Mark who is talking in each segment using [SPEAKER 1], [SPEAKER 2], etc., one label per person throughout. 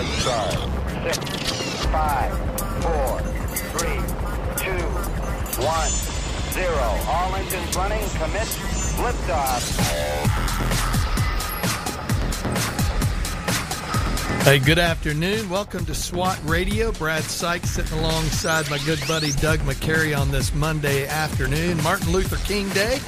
[SPEAKER 1] Six, five, four, three, two, one, zero. All engines running. Commit. Liftoff.
[SPEAKER 2] Hey, good afternoon. Welcome to SWAT Radio. Brad Sykes sitting alongside my good buddy Doug McCary on this Monday afternoon, Martin Luther King Day.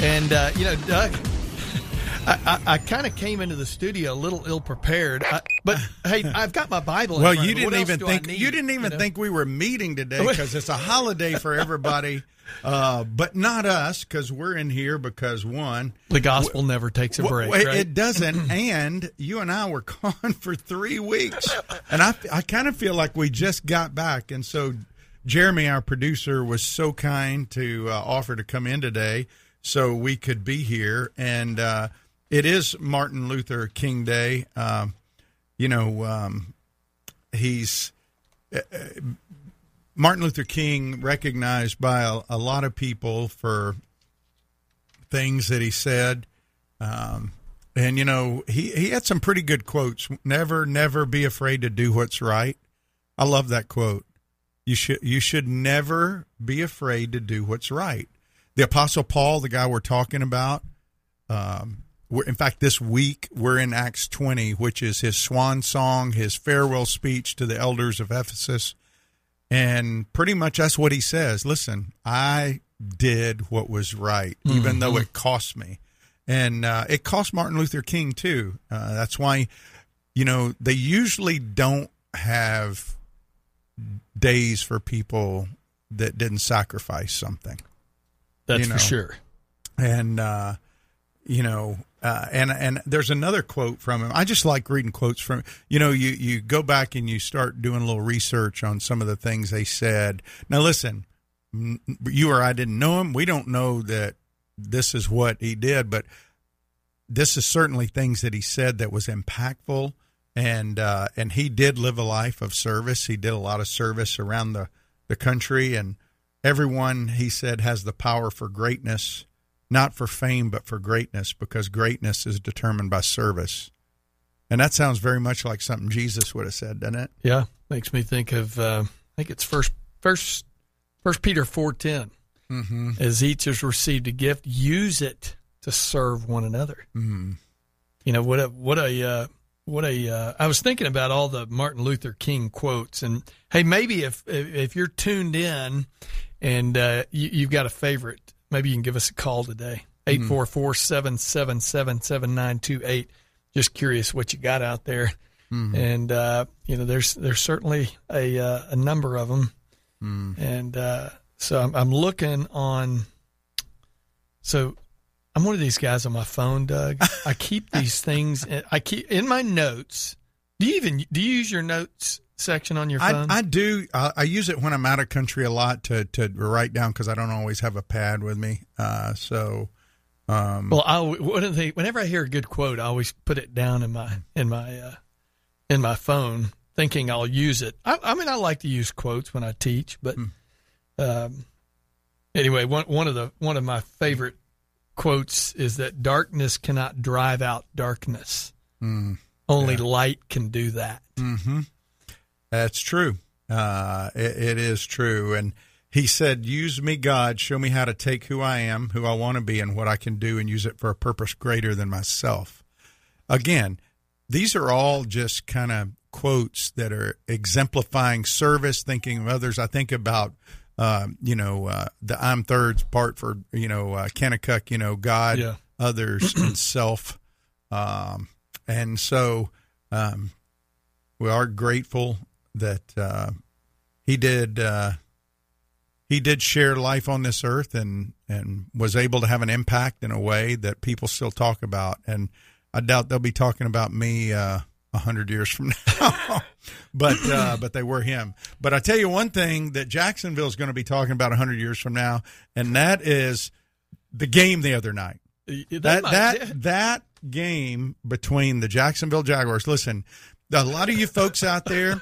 [SPEAKER 2] And, uh, you know, Doug, I, I, I kind of came into the studio a little ill prepared, but hey, I've got my Bible.
[SPEAKER 3] well, you
[SPEAKER 2] of me. What
[SPEAKER 3] didn't even think
[SPEAKER 2] need,
[SPEAKER 3] you didn't even
[SPEAKER 2] know?
[SPEAKER 3] think we were meeting today because it's a holiday for everybody, uh, but not us because we're in here because one,
[SPEAKER 2] the gospel never takes a
[SPEAKER 3] w-
[SPEAKER 2] break.
[SPEAKER 3] w-
[SPEAKER 2] right?
[SPEAKER 3] it doesn't, and you and I were gone for three weeks, and I I kind of feel like we just got back, and so Jeremy, our producer, was so kind to uh, offer to come in today so we could be here, and uh, it is Martin Luther King Day. Um, you know, um, he's uh, Martin Luther King recognized by a, a lot of people for things that he said. Um, and you know, he, he had some pretty good quotes. Never, never be afraid to do what's right. I love that quote. You should you should never be afraid to do what's right. The Apostle Paul, the guy we're talking about, um, we're, in fact, this week we're in Acts 20, which is his swan song, his farewell speech to the elders of Ephesus. And pretty much that's what he says. Listen, I did what was right, even though it cost me. And uh, it cost Martin Luther King, too. Uh, that's why, you know, they usually don't have days for people that didn't sacrifice something
[SPEAKER 2] That's
[SPEAKER 3] you know.
[SPEAKER 2] for sure.
[SPEAKER 3] and uh, you know, uh, and and there's another quote from him. I just like reading quotes from. You know, you you go back and you start doing a little research on some of the things they said. Now, listen, you or I didn't know him. We don't know that this is what he did, but this is certainly things that he said that was impactful. And uh, and he did live a life of service. He did a lot of service around the the country, and everyone he said has the power for greatness not for fame but for greatness because greatness is determined by service and that sounds very much like something jesus would have said doesn't it
[SPEAKER 2] Yeah, makes me think of. Uh, I think it's first, first, First Peter four ten.
[SPEAKER 3] mm-hmm.
[SPEAKER 2] As each has received a gift, use it to serve one another.
[SPEAKER 3] mm
[SPEAKER 2] You know what a what a uh, what a. Uh, I was thinking about all the Martin Luther King quotes, and hey, maybe if if if you're tuned in and uh, you, you've got a favorite, maybe you can give us a call today. 844 777 7928. Just curious what you got out there, and uh, you know there's there's certainly a uh, a number of them, and uh, so I'm, I'm looking on. So I'm one of these guys on my phone, Doug. I keep these things. I keep in my notes. Do you even do you use your notes section on your
[SPEAKER 3] I,
[SPEAKER 2] phone?
[SPEAKER 3] I do I, I use it when i'm out of country a lot to, to write down because i don't always have a pad with me uh, so um,
[SPEAKER 2] well, I one of the whenever I hear a good quote, I always put it down in my in my uh, in my phone, thinking I'll use it. I, I mean, I like to use quotes when I teach, but um, anyway, one one of the one of my favorite quotes is that darkness cannot drive out darkness.
[SPEAKER 3] mm,
[SPEAKER 2] Only light can do that.
[SPEAKER 3] hmm That's true. Uh, it, it is true. And he said, Use me, God. Show me how to take who I am, who I want to be, and what I can do, and use it for a purpose greater than myself. Again, these are all just kind of quotes that are exemplifying service, thinking of others. I think about. Uh, you know, uh, the I'm thirds part for, you know, uh, Kennecott, you know, God,
[SPEAKER 2] Yeah.
[SPEAKER 3] others, and self. Um, and so um, we are grateful that uh, he did uh, he did share life on this earth and and was able to have an impact in a way that people still talk about and I doubt they'll be talking about me uh, a hundred years from now, but uh, but they were him. But I tell you one thing that Jacksonville is going to be talking about a hundred years from now, and that is the game the other night that
[SPEAKER 2] might-
[SPEAKER 3] that that game between the Jacksonville Jaguars. Listen, a lot of you folks out there,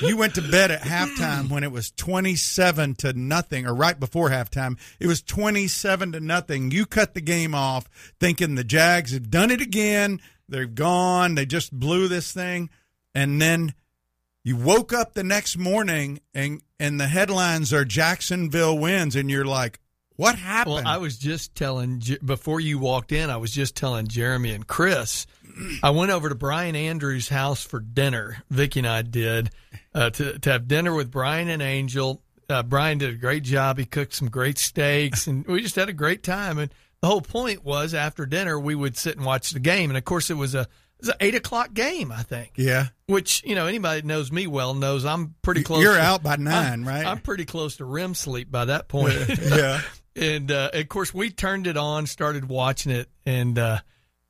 [SPEAKER 3] you went to bed at halftime when it was twenty-seven to nothing, or right before halftime, it was twenty-seven to nothing. You cut the game off thinking the Jags have done it again. They're gone. They just blew this thing. and then you woke up the next morning and and the headlines are Jacksonville wins, and you're like, what happened?
[SPEAKER 2] Well, I was just telling before you walked in. I was just telling Jeremy and Chris. I went over to Brian Andrews' house for dinner. Vicky and I did uh, to to have dinner with Brian and Angel. Uh, Brian did a great job. He cooked some great steaks, and we just had a great time. And the whole point was after dinner we would sit and watch the game. And of course, it was a it was an eight o'clock game, I think.
[SPEAKER 3] yeah,
[SPEAKER 2] Which you know anybody that knows me well knows I'm pretty close.
[SPEAKER 3] you're
[SPEAKER 2] to-
[SPEAKER 3] out by 9
[SPEAKER 2] I'm-
[SPEAKER 3] right?
[SPEAKER 2] I'm pretty close to REM sleep by that point.
[SPEAKER 3] yeah.
[SPEAKER 2] And uh, of course, we turned it on, started watching it, and uh,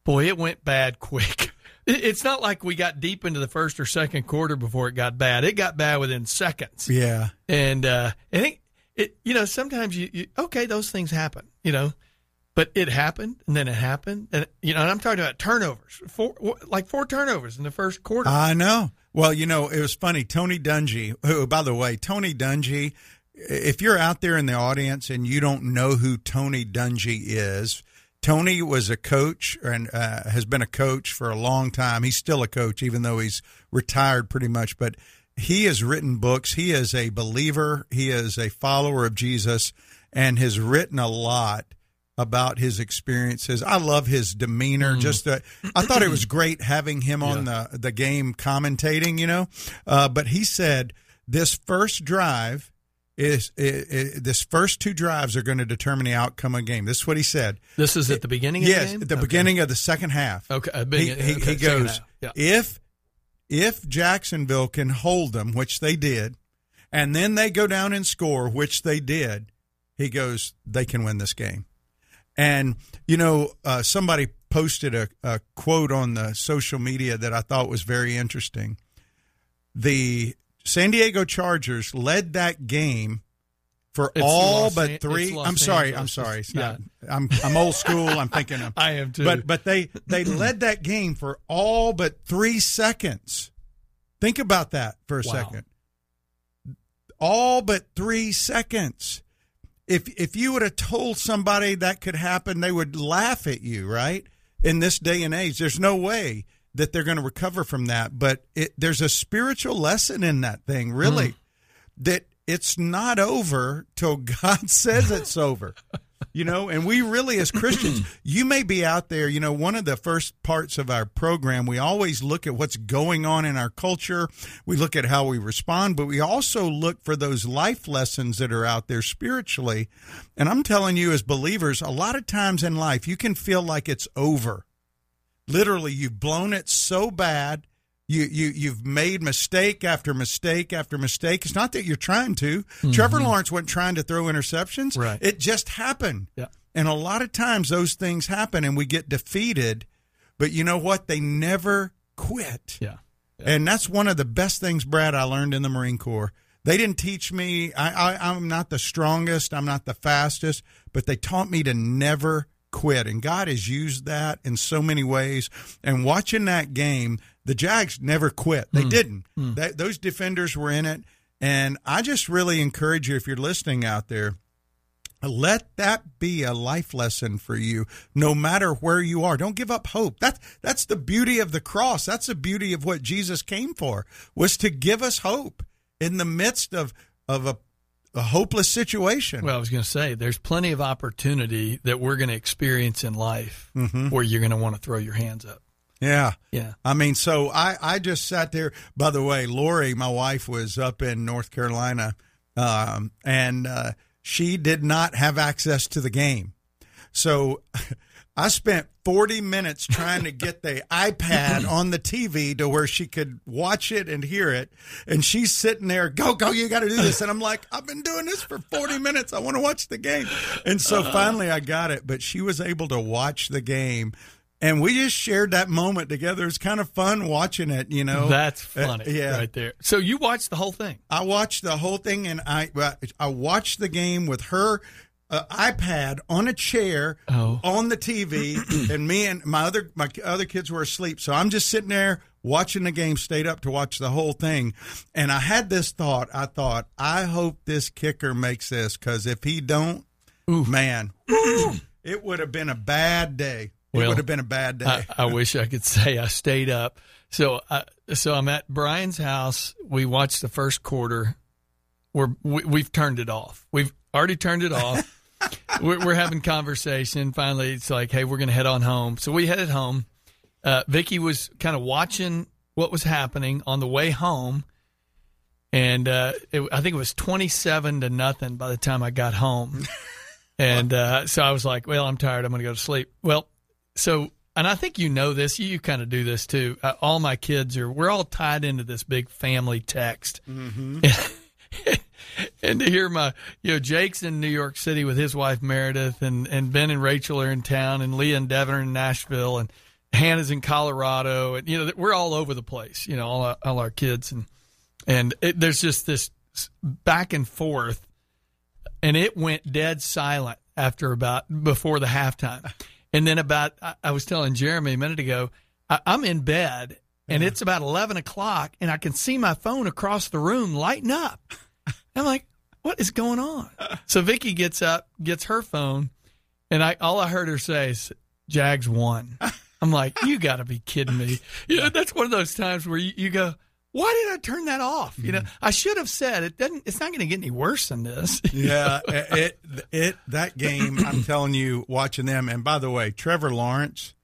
[SPEAKER 2] boy, it went bad quick. It's not like we got deep into the first or second quarter before it got bad. It got bad within seconds.
[SPEAKER 3] Yeah.
[SPEAKER 2] And uh, I think it, you know, sometimes you, you okay, those things happen, you know, but it happened, and then it happened, and you know, and I'm talking about turnovers, four like four turnovers in the first quarter.
[SPEAKER 3] I know. Well, you know, it was funny. Tony Dungy, who, by the way, Tony Dungy, if you're out there in the audience and you don't know who Tony Dungy is, Tony was a coach and uh, has been a coach for a long time. He's still a coach, even though he's retired pretty much. But he has written books. He is a believer. He is a follower of Jesus and has written a lot about his experiences. I love his demeanor. Just the, I thought it was great having him on the the game commentating. You know, uh, but he said this first drive is i i this first two drives are going to determine the outcome of the game. This is what he said.
[SPEAKER 2] this is at the beginning. of
[SPEAKER 3] Yes,
[SPEAKER 2] the game?
[SPEAKER 3] at the
[SPEAKER 2] Okay.
[SPEAKER 3] beginning of the second half.
[SPEAKER 2] Okay, uh,
[SPEAKER 3] He, he,
[SPEAKER 2] okay,
[SPEAKER 3] he goes.
[SPEAKER 2] Yeah.
[SPEAKER 3] if if Jacksonville can hold them, which they did, and then they go down and score, which they did, he goes, they can win this game. And you know, uh, somebody posted a, a quote on the social media that I thought was very interesting. The San Diego Chargers led that game for
[SPEAKER 2] It's
[SPEAKER 3] all
[SPEAKER 2] Los
[SPEAKER 3] but three. I'm sorry. I'm sorry. It's
[SPEAKER 2] Yeah.
[SPEAKER 3] not. I'm I'm old school. I'm thinking. Of,
[SPEAKER 2] I am too.
[SPEAKER 3] but but they they led that game for all but three seconds. Think about that for a
[SPEAKER 2] Wow.
[SPEAKER 3] second. All but three seconds. If if you would have told somebody that could happen, they would laugh at you, right? In this day and age, there's no way that they're going to recover from that. But it, there's a spiritual lesson in that thing, really, hmm. that it's not over till God says it's over. You know, and we really, as Christians, you may be out there. You know, one of the first parts of our program, we always look at what's going on in our culture. We look at how we respond, but we also look for those life lessons that are out there spiritually. And I'm telling you, as believers, a lot of times in life, you can feel like it's over. Literally, you've blown it so bad. You, you you've made mistake after mistake after mistake. It's not that you're trying to. Mm-hmm. Trevor Lawrence wasn't trying to throw interceptions.
[SPEAKER 2] Right.
[SPEAKER 3] It just happened.
[SPEAKER 2] Yeah.
[SPEAKER 3] And a lot of times those things happen and we get defeated. But you know what? They never quit.
[SPEAKER 2] yeah.
[SPEAKER 3] And that's one of the best things, Brad, I learned in the Marine Corps. They didn't teach me, I, I, I'm not the strongest, I'm not the fastest, but they taught me to never quit. And God has used that in so many ways. And watching that game, the Jags never quit. They hmm. didn't. Hmm. That, those defenders were in it. And I just really encourage you, if you're listening out there, let that be a life lesson for you no matter where you are don't give up hope that's that's the beauty of the cross that's the beauty of what jesus came for was to give us hope in the midst of of a, a hopeless situation
[SPEAKER 2] Well, I was going to say, there's plenty of opportunity that we're going to experience in life where you're going to want to throw your hands up.
[SPEAKER 3] yeah
[SPEAKER 2] Yeah.
[SPEAKER 3] I mean, so I, I just sat there. By the way, Lori, my wife, was up in North Carolina, um, and uh, she did not have access to the game. So I spent 40 minutes trying to get the iPad on the TV to where she could watch it and hear it. And she's sitting there, go, go, you got to do this. And I'm like, I've been doing this for 40 minutes. I want to watch the game. And so finally I got it, but she was able to watch the game. And we just shared that moment together. It's kind of fun watching it, you know.
[SPEAKER 2] That's
[SPEAKER 3] Uh,
[SPEAKER 2] funny
[SPEAKER 3] yeah.
[SPEAKER 2] right there. So you watched the whole thing.
[SPEAKER 3] I watched the whole thing, and I I watched the game with her uh, iPad on a chair
[SPEAKER 2] Oh.
[SPEAKER 3] on the TV, and me and my other my other kids were asleep. So I'm just sitting there watching the game. Stayed up to watch the whole thing, and I had this thought. I thought, I hope this kicker makes this because if he don't, man, it would have been a bad day.
[SPEAKER 2] Well,
[SPEAKER 3] would have been a bad day.
[SPEAKER 2] I, I wish I could say I stayed up. So, I, so I'm at Brian's house. We watched the first quarter. We're we, we've turned it off. We've already turned it off. we're, we're having conversation. Finally, it's like, hey, we're going to head on home. So we headed home. Uh, Vicky was kind of watching what was happening on the way home, and uh, it, I think it was twenty-seven to nothing by the time I got home. And uh, so I was like, well, I'm tired. I'm going to go to sleep. Well, so, and I think you know this. You, kind of do this too. Uh, all my kids are, we're all tied into this big family text. Mm-hmm. and to hear my, you know, Jake's in New York City with his wife Meredith, and, and Ben and Rachel are in town, and Leah and Devin are in Nashville, and Hannah's in Colorado, and you know we're all over the place. You know, all our, all our kids, and and it, there's just this back and forth and it went dead silent after about before the halftime. And then about, I, I was telling Jeremy a minute ago, I, am in bed and it's about 11 o'clock and I can see my phone across the room lighting up. I'm like, what is going on? So Vicky gets up, gets her phone, and I all I heard her say is, Jags won. I'm like, you got to be kidding me. Yeah, that's one of those times where you, you go, why did I turn that off? You know, mm-hmm. I should have said it doesn't. It's not going to get any worse than this.
[SPEAKER 3] yeah, it it that game. I'm telling you, watching them. And by the way, Trevor Lawrence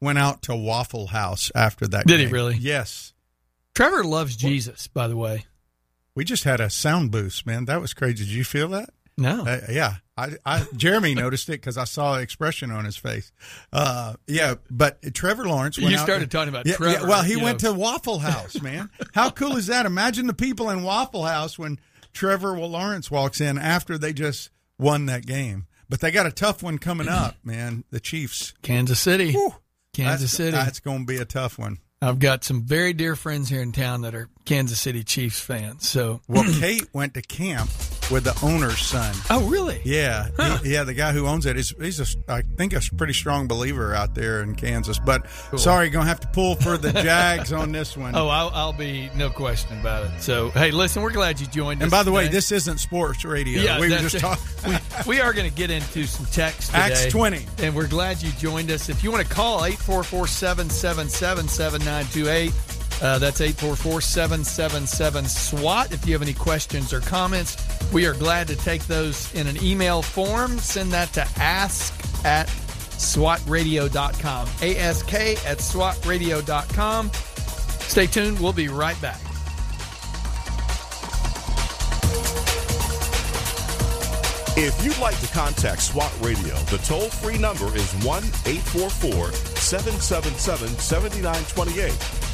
[SPEAKER 3] went out to Waffle House after that.
[SPEAKER 2] Did
[SPEAKER 3] game.
[SPEAKER 2] he really?
[SPEAKER 3] Yes.
[SPEAKER 2] Trevor loves Jesus. By the way,
[SPEAKER 3] we just had a sound boost, man. That was crazy. Did you feel that?
[SPEAKER 2] No.
[SPEAKER 3] Uh, yeah. I, I, Jeremy noticed it because I saw an expression on his face. Uh, yeah, but Trevor Lawrence.
[SPEAKER 2] you started talking about
[SPEAKER 3] yeah,
[SPEAKER 2] Trevor.
[SPEAKER 3] Yeah, well, he went know. to Waffle House, man. How cool is that? Imagine the people in Waffle House when Trevor Lawrence walks in after they just won that game. But they got a tough one coming up, man. The Chiefs,
[SPEAKER 2] Kansas City. Kansas
[SPEAKER 3] that's,
[SPEAKER 2] City.
[SPEAKER 3] That's going to be a tough one.
[SPEAKER 2] I've got some very dear friends here in town that are Kansas City Chiefs fans. So,
[SPEAKER 3] well, Kate went to camp with the owner's son.
[SPEAKER 2] Oh, really?
[SPEAKER 3] Yeah, huh. yeah. The guy who owns it is he's a, I think a pretty strong believer out there in Kansas. But cool. sorry, gonna have to pull for the Jags on this one.
[SPEAKER 2] Oh, I'll, I'll, be no question about it. So hey, listen, we're glad you joined.
[SPEAKER 3] And by the
[SPEAKER 2] today.
[SPEAKER 3] way, this isn't sports radio. Yeah, we were just talking.
[SPEAKER 2] we, we, are going to get into some text. Today,
[SPEAKER 3] Acts twenty,
[SPEAKER 2] and we're glad you joined us. If you want to call 844 777 7928 uh, that's 844 777 SWAT. If you have any questions or comments, we are glad to take those in an email form. Send that to ask at swatradio.com. ASK at swatradio.com. Stay tuned. We'll be right back.
[SPEAKER 4] If you'd like to contact SWAT Radio, the toll free number is 1 844 777 7928.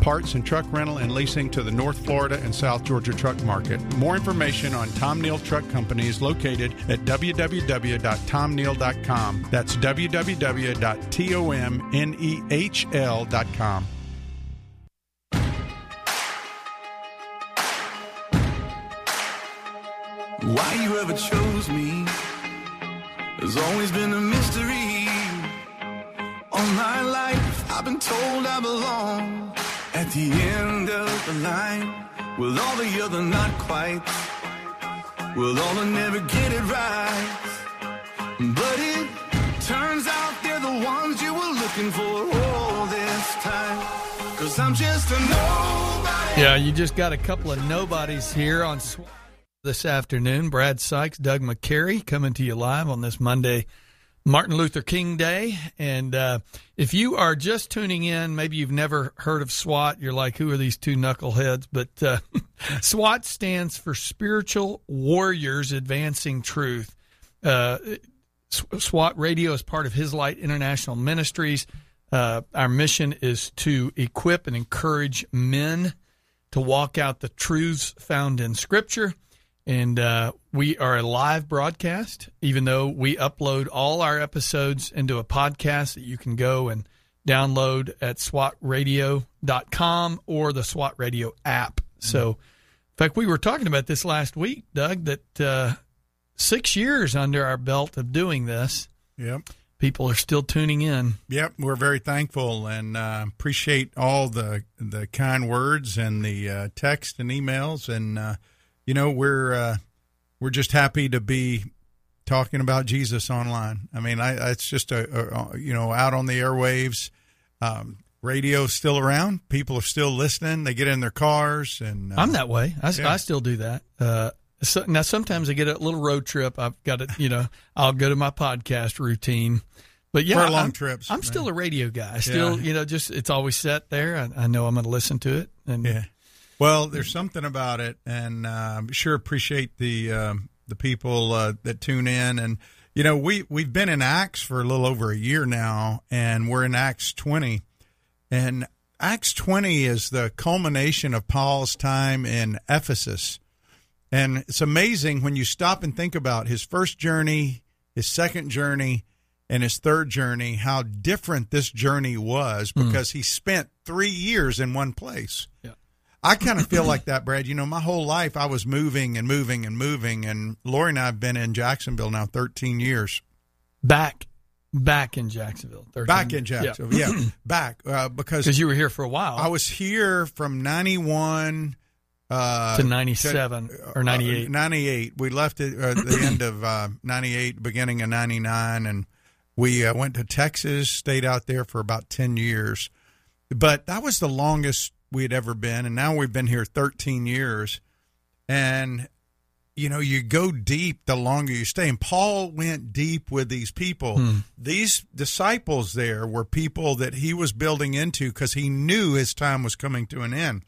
[SPEAKER 3] parts and truck rental and leasing to the North Florida and South Georgia truck market. More information on Tom Nehl Truck Company is located at www.tomnehl.com. That's www.tomnehl.com.
[SPEAKER 5] Why you ever chose me has always been a mystery. All my life, I've been told I belong at the end of the line, with all the other not quite, with all never get it right. But it turns out they're the ones you were looking for all this time. Cause I'm just a nobody.
[SPEAKER 2] Yeah, you just got a couple of nobodies here on this afternoon. Brad Sykes, Doug McCary coming to you live on this Monday Martin Luther King Day. And uh, if you are just tuning in, maybe you've never heard of SWAT, you're like, who are these two knuckleheads? But uh, SWAT stands for Spiritual Warriors Advancing Truth. Uh, SWAT Radio is part of His Light International Ministries. Uh, our mission is to equip and encourage men to walk out the truths found in Scripture. And uh, we are a live broadcast, even though we upload all our episodes into a podcast that you can go and download at swatradio.com or the SWAT Radio app. So, in fact, we were talking about this last week, Doug, that uh, six years under our belt of doing this.
[SPEAKER 3] Yep.
[SPEAKER 2] People are still tuning in.
[SPEAKER 3] Yep, we're very thankful and uh, appreciate all the the kind words and the uh, text and emails, and uh, you know we're uh, we're just happy to be talking about Jesus online. I mean, I, it's just a, a, you know out on the airwaves. Um, radio's still around. People are still listening. They get in their cars, and uh,
[SPEAKER 2] I'm that way. I,
[SPEAKER 3] Yeah.
[SPEAKER 2] I still do that. Uh, so, now sometimes I get a little road trip. I've got to, you know, I'll go to my podcast routine. But yeah,
[SPEAKER 3] For long
[SPEAKER 2] I'm,
[SPEAKER 3] trips,
[SPEAKER 2] I'm still a radio guy. I Still,
[SPEAKER 3] Yeah.
[SPEAKER 2] you know, just it's always set there. I, I know I'm going to listen to it. And
[SPEAKER 3] Yeah. Well, there's something about it, and uh, sure appreciate the um, the people uh, that tune in. And you know, we we've been in Acts for a little over a year now, and we're in Acts 20. And Acts 20 is the culmination of Paul's time in Ephesus. And it's amazing when you stop and think about his first journey, his second journey, and his third journey, how different this journey was because he spent three years in one place.
[SPEAKER 2] Yeah.
[SPEAKER 3] I kind of feel like that, Brad. You know, my whole life I was moving and moving and moving. And Lori and I have been in Jacksonville now 13 years.
[SPEAKER 2] back, back in Jacksonville. 13
[SPEAKER 3] Back in Jacksonville. Yeah, back. Uh, because
[SPEAKER 2] Because you were here for a while.
[SPEAKER 3] I was here from 91 uh,
[SPEAKER 2] to 97 or 98.
[SPEAKER 3] Uh, 98. We left at uh, the end of uh, 98, beginning of 99, and we uh, went to Texas, stayed out there for about 10 years. But that was the longest we had ever been, and now we've been here 13 years. And, you know, you go deep the longer you stay. And Paul went deep with these people. Hmm. These disciples there were people that he was building into because he knew his time was coming to an end.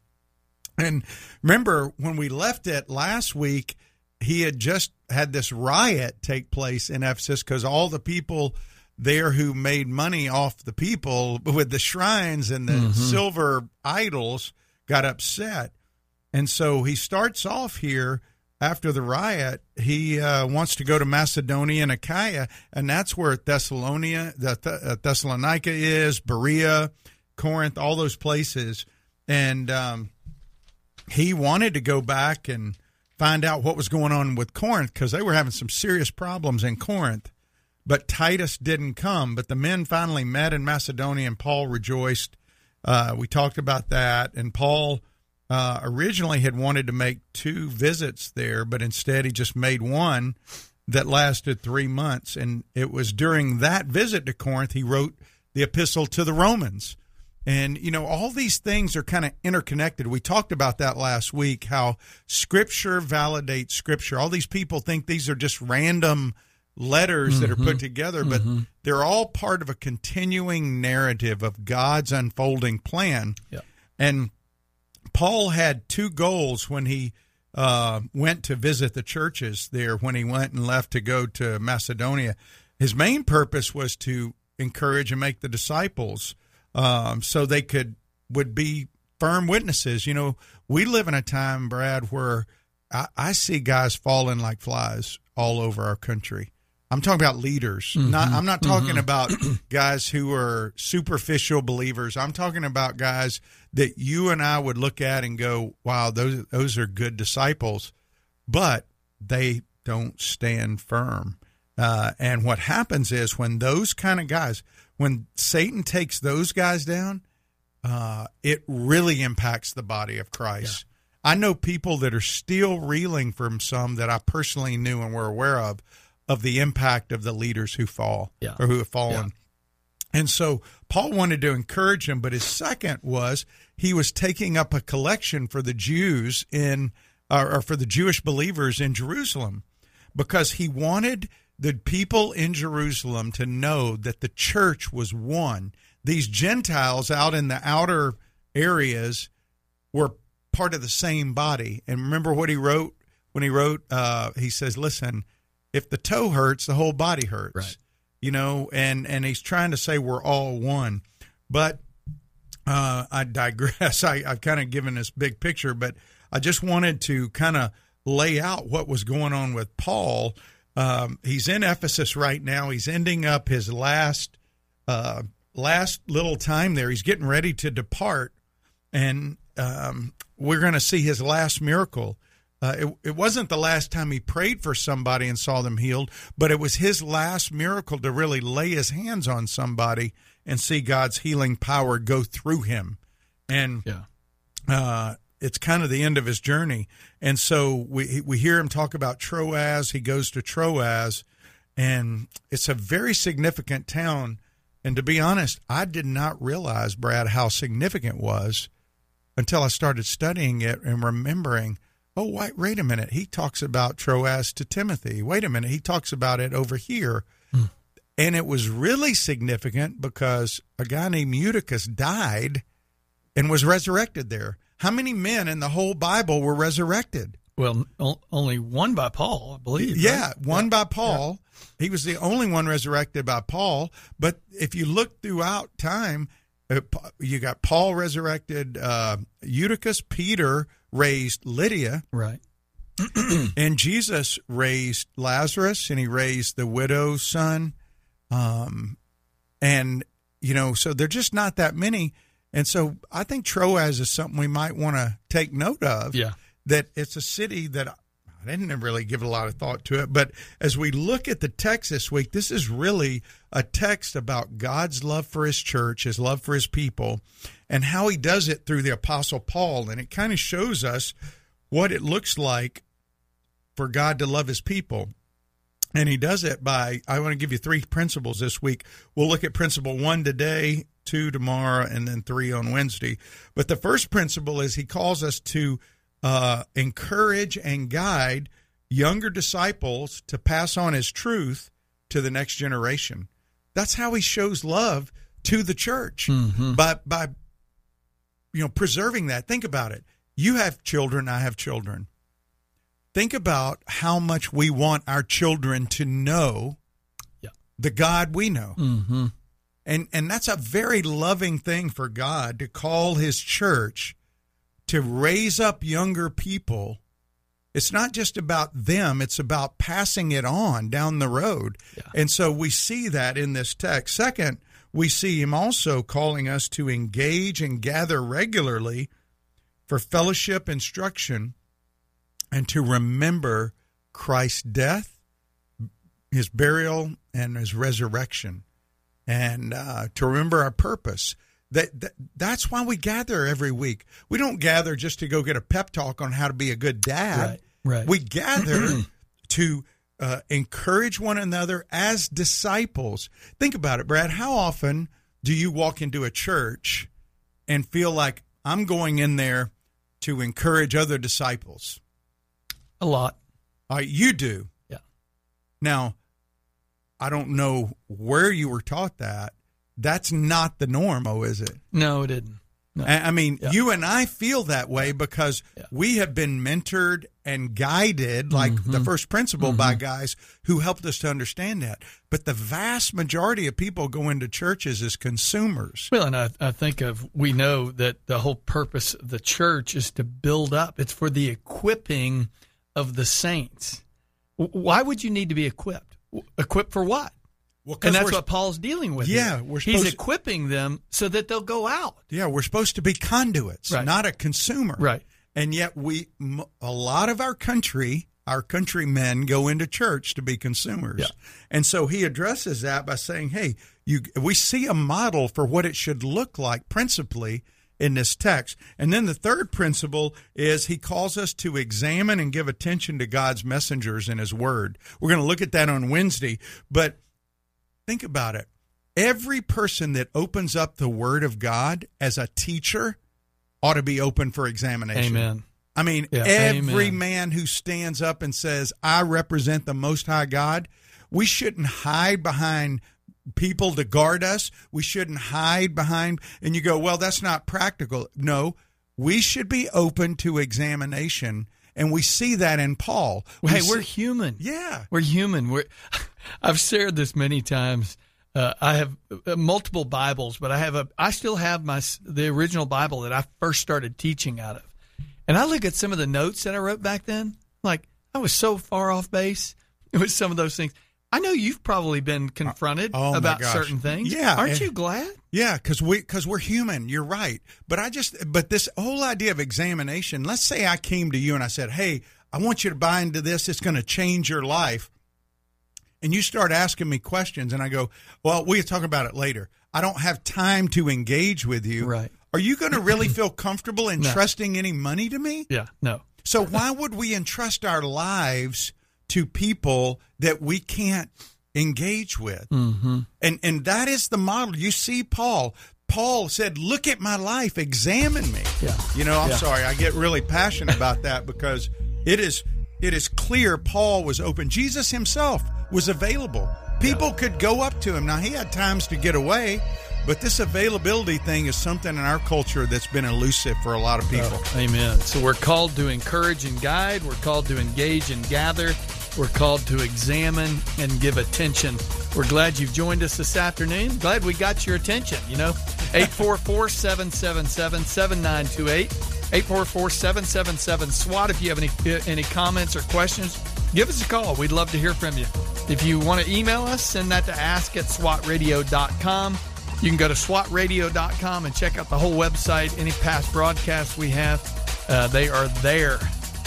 [SPEAKER 3] And remember, when we left it last week, he had just had this riot take place in Ephesus because all the people there who made money off the people with the shrines and the silver idols got upset. And so he starts off here after the riot. He uh, wants to go to Macedonia and Achaia, and that's where Thessalonia, the Th- uh, Thessalonica is, Berea, Corinth, all those places. And um, he wanted to go back and find out what was going on with Corinth because they were having some serious problems in Corinth. But Titus didn't come. But the men finally met in Macedonia, and Paul rejoiced. Uh, we talked about that, and Paul uh, originally had wanted to make two visits there, but instead he just made one that lasted three months. And it was during that visit to Corinth he wrote the epistle to the Romans. And, you know, all these things are kind of interconnected. We talked about that last week, how Scripture validates Scripture. All these people think these are just random letters that are put together, but they're all part of a continuing narrative of God's unfolding plan.
[SPEAKER 2] Yeah.
[SPEAKER 3] And Paul had two goals when he uh, went to visit the churches there, when he went and left to go to Macedonia. His main purpose was to encourage and make the disciples um, so they could would be firm witnesses. You know, we live in a time, Brad, where I, I see guys falling like flies all over our country. I'm talking about leaders. Not, I'm not talking about guys who are superficial believers. I'm talking about guys that you and I would look at and go, "Wow, those those are good disciples," but they don't stand firm. Uh, and what happens is when those kind of guys, when Satan takes those guys down, uh, it really impacts the body of Christ. I know people that are still reeling from some that I personally knew and were aware of, of the impact of the leaders who fall
[SPEAKER 2] Yeah.
[SPEAKER 3] or who have fallen.
[SPEAKER 2] Yeah.
[SPEAKER 3] And so Paul wanted to encourage him, but his second was he was taking up a collection for the Jews in, or, or for the Jewish believers in Jerusalem, because he wanted the people in Jerusalem to know that the church was one. These Gentiles out in the outer areas were part of the same body. And remember what he wrote when he wrote, uh, he says, listen, if the toe hurts, the whole body hurts.
[SPEAKER 2] Right.
[SPEAKER 3] You know, and and he's trying to say we're all one, but uh, I digress. I, I've kind of given this big picture, but I just wanted to kind of lay out what was going on with Paul. Um, he's in Ephesus right now. He's ending up his last uh, last little time there. He's getting ready to depart, and um, we're going to see his last miracle. Uh, it, it wasn't the last time he prayed for somebody and saw them healed, but it was his last miracle to really lay his hands on somebody and see God's healing power go through him. And
[SPEAKER 2] Yeah.
[SPEAKER 3] uh, it's kind of the end of his journey. And so we we hear him talk about Troas. He goes to Troas, and it's a very significant town. And to be honest, I did not realize, Brad, how significant it was until I started studying it and remembering. Oh, wait, wait a minute. He talks about Troas to Timothy. Wait a minute. He talks about it over here. And it was really significant because a guy named Eutychus died and was resurrected there. How many men in the whole Bible were resurrected?
[SPEAKER 2] Well, only one by Paul, I believe.
[SPEAKER 3] Yeah,
[SPEAKER 2] right?
[SPEAKER 3] one by Paul. He was the only one resurrected by Paul. But if you look throughout time, uh, you got Paul resurrected, uh, Eutychus, Peter raised Lydia,
[SPEAKER 2] Right.
[SPEAKER 3] and Jesus raised Lazarus, and he raised the widow's son. Um, and you know, so they're just not that many. And so I think Troas is something we might want to take note of.
[SPEAKER 2] Yeah.
[SPEAKER 3] That it's a city that I didn't really give a lot of thought to it, but as we look at the text this week, this is really a text about God's love for His church, His love for His people, and how He does it through the Apostle Paul, and it kind of shows us what it looks like for God to love His people. And he does it by, I want to give you three principles this week. We'll look at principle one today, two tomorrow, and then three on Wednesday. But the first principle is he calls us to uh, encourage and guide younger disciples to pass on his truth to the next generation. That's how he shows love to the church by by you know preserving that. Think about it. You have children, I have children think about how much we want our children to know
[SPEAKER 2] Yeah.
[SPEAKER 3] the God we know.
[SPEAKER 2] Mm-hmm.
[SPEAKER 3] And and that's a very loving thing for God to call his church to raise up younger people. It's not just about them, it's about passing it on down the road.
[SPEAKER 2] Yeah.
[SPEAKER 3] And so we see that in this text. Second, we see him also calling us to engage and gather regularly for fellowship instruction and to remember Christ's death, his burial, and his resurrection, and uh, to remember our purpose. That, that that's why we gather every week. We don't gather just to go get a pep talk on how to be a good dad.
[SPEAKER 2] Right, right.
[SPEAKER 3] We gather to uh, encourage one another as disciples. Think about it, Brad. How often do you walk into a church and feel like I'm going in there to encourage other disciples?
[SPEAKER 2] A lot.
[SPEAKER 3] Uh, you do.
[SPEAKER 2] Yeah.
[SPEAKER 3] Now, I don't know where you were taught that. That's not the norm, oh, is it?
[SPEAKER 2] No, it didn't. No.
[SPEAKER 3] I I mean,
[SPEAKER 2] Yeah.
[SPEAKER 3] you and I feel that way because
[SPEAKER 2] Yeah.
[SPEAKER 3] we have been mentored and guided, like the
[SPEAKER 2] Mm-hmm.
[SPEAKER 3] first principle, by guys who helped us to understand that. But the vast majority of people go into churches as consumers.
[SPEAKER 2] Well, and I, I think of we know that the whole purpose of the church is to build up. It's for the equipping of the saints. Why would you need to be equipped? Equipped for what?
[SPEAKER 3] Well,
[SPEAKER 2] And that's what Paul's dealing with.
[SPEAKER 3] Yeah,
[SPEAKER 2] here.
[SPEAKER 3] we're
[SPEAKER 2] he's equipping them so that they'll go out.
[SPEAKER 3] yeah, we're supposed to be conduits,
[SPEAKER 2] Right.
[SPEAKER 3] not a consumer.
[SPEAKER 2] Right.
[SPEAKER 3] And yet, we a lot of our country, our countrymen, go into church to be consumers.
[SPEAKER 2] Yeah.
[SPEAKER 3] And so he addresses that by saying, "Hey, you." We see a model for what it should look like, principally in this text. And then the third principle is he calls us to examine and give attention to God's messengers in His Word. We're going to look at that on Wednesday, but think about it. Every person that opens up the Word of God as a teacher ought to be open for examination.
[SPEAKER 2] Amen.
[SPEAKER 3] I mean,
[SPEAKER 2] Yeah,
[SPEAKER 3] every
[SPEAKER 2] amen.
[SPEAKER 3] man who stands up and says, I represent the Most High God, we shouldn't hide behind people to guard us. We shouldn't hide behind, and you go, well, that's not practical. No, we should be open to examination and we see that in Paul. We
[SPEAKER 2] hey,
[SPEAKER 3] see-
[SPEAKER 2] we're human.
[SPEAKER 3] yeah,
[SPEAKER 2] We're human. We're, I've shared this many times. Uh, I have uh, multiple Bibles, but I have a. I still have my the original Bible that I first started teaching out of, and I look at some of the notes that I wrote back then. Like I was so far off base with some of those things. I know you've probably been confronted
[SPEAKER 3] oh
[SPEAKER 2] about certain things.
[SPEAKER 3] Yeah,
[SPEAKER 2] aren't
[SPEAKER 3] and-
[SPEAKER 2] you glad?
[SPEAKER 3] Yeah, because we because we're human. You're right. But I just but this whole idea of examination. Let's say I came to you and I said, "Hey, I want you to buy into this. It's going to change your life." And you start asking me questions, and I go, "Well, we can talk about it later. I don't have time to engage with you."
[SPEAKER 2] Right.
[SPEAKER 3] Are you going to really feel comfortable entrusting any money to me?
[SPEAKER 2] Yeah. No.
[SPEAKER 3] So why would we entrust our lives to people that we can't engage with? Mm-hmm. And and that is the model. You see, Paul. Paul said, "Look at my life, examine me."
[SPEAKER 2] Yeah.
[SPEAKER 3] You know, I'm
[SPEAKER 2] Yeah.
[SPEAKER 3] sorry, I get really passionate about that because it is it is clear Paul was open. Jesus himself was available. People could go up to him. Now he had times to get away, but this availability thing is something in our culture that's been elusive for a lot of people.
[SPEAKER 2] Oh, amen. So we're called to encourage and guide. We're called to engage and gather. We're called to examine and give attention. We're glad you've joined us this afternoon. Glad we got your attention. You know, 844 777 7928. 844 777 SWAT. If you have any, uh, any comments or questions, give us a call. We'd love to hear from you. If you want to email us, send that to ask at swatradio.com. You can go to swatradio.com and check out the whole website, any past broadcasts we have. Uh, they are there.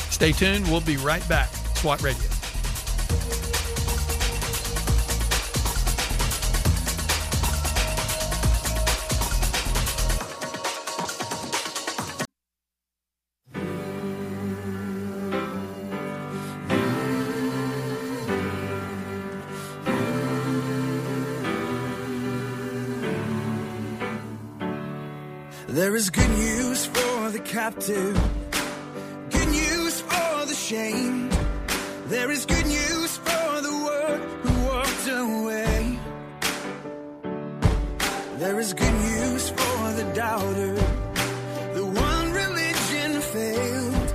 [SPEAKER 2] Stay tuned. We'll be right back. SWAT Radio.
[SPEAKER 5] There is good news for the captive, good news for the shamed. There is good news for the world who walked away. There is good news for the doubter, the one religion failed.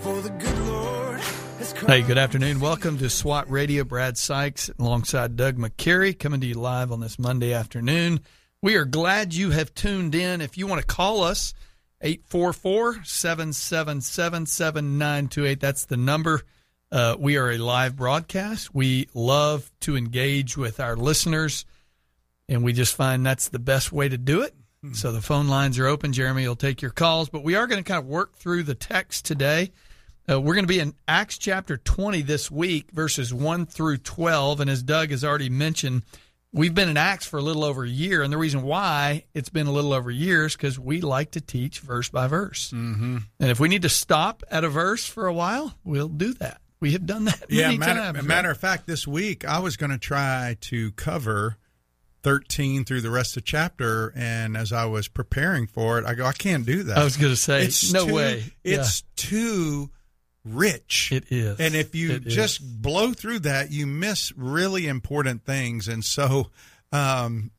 [SPEAKER 5] For the good Lord has come.
[SPEAKER 2] Hey, good afternoon. Welcome to SWAT Radio. Brad Sykes alongside Doug McCary coming to you live on this Monday afternoon. We are glad you have tuned in. If you want to call us, 844 777 7928. That's the number. Uh, we are a live broadcast. We love to engage with our listeners, and we just find that's the best way to do it. So the phone lines are open. Jeremy will take your calls, but we are going to kind of work through the text today. Uh, we're going to be in Acts chapter 20 this week, verses 1 through 12. And as Doug has already mentioned, we've been in Acts for a little over a year. And the reason why it's been a little over a year is because we like to teach verse by verse. Mm-hmm. And if we need to stop at a verse for a while, we'll do that. We have done that
[SPEAKER 3] Yeah,
[SPEAKER 2] many
[SPEAKER 3] matter,
[SPEAKER 2] times.
[SPEAKER 3] matter of fact, this week I was going to try to cover 13 through the rest of the chapter, and as I was preparing for it, I go, I can't do that.
[SPEAKER 2] I was going to say,
[SPEAKER 3] it's
[SPEAKER 2] no
[SPEAKER 3] too,
[SPEAKER 2] way.
[SPEAKER 3] It's too rich.
[SPEAKER 2] It is.
[SPEAKER 3] And if you
[SPEAKER 2] It is.
[SPEAKER 3] just blow through that, you miss really important things. And so, um,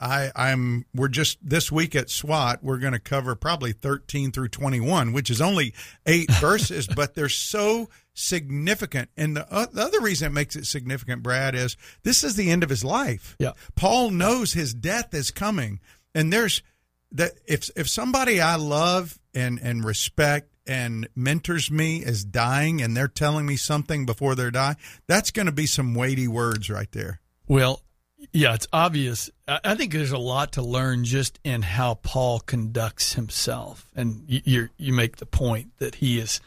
[SPEAKER 3] I, I'm. We're just this week at SWAT. We're going to cover probably 13 through 21, which is only eight verses, but they're so significant. And the, uh, the other reason it makes it significant, Brad, is this is the end of his life.
[SPEAKER 2] Yeah.
[SPEAKER 3] Paul knows his death is coming, and there's that if if somebody I love and and respect and mentors me is dying, and they're telling me something before they die, that's going to be some weighty words right there.
[SPEAKER 2] Well, yeah, it's obvious. I think there's a lot to learn just in how Paul conducts himself, and you, you make the point that he is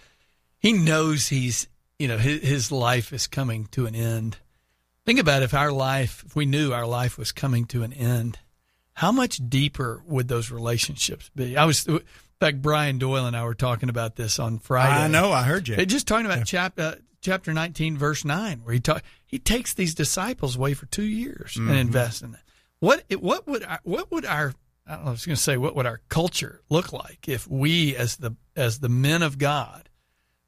[SPEAKER 2] he knows he's you know his, his life is coming to an end. Think about if our life, if we knew our life was coming to an end, how much deeper would those relationships be? I was, in fact, Brian Doyle and I were talking about this on Friday.
[SPEAKER 3] I know, I heard you.
[SPEAKER 2] It just talking about chapter uh, chapter nineteen, verse nine, where he talk, he takes these disciples away for two years and invests in them. What what would our, what would our I don't know. I was going to say what would our culture look like if we, as the as the men of God,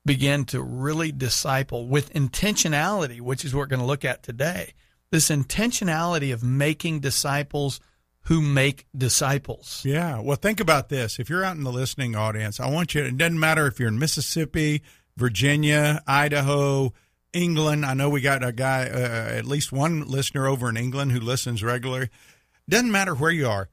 [SPEAKER 2] began to really disciple with intentionality, which is what we're going to look at today. This intentionality of making disciples who make disciples.
[SPEAKER 3] Yeah. Well, think about this. If you're out in the listening audience, I want you, it doesn't matter if you're in Mississippi, Virginia, Idaho, England. I know we got a guy, uh, at least one listener over in England who listens regularly. Doesn't matter where you are.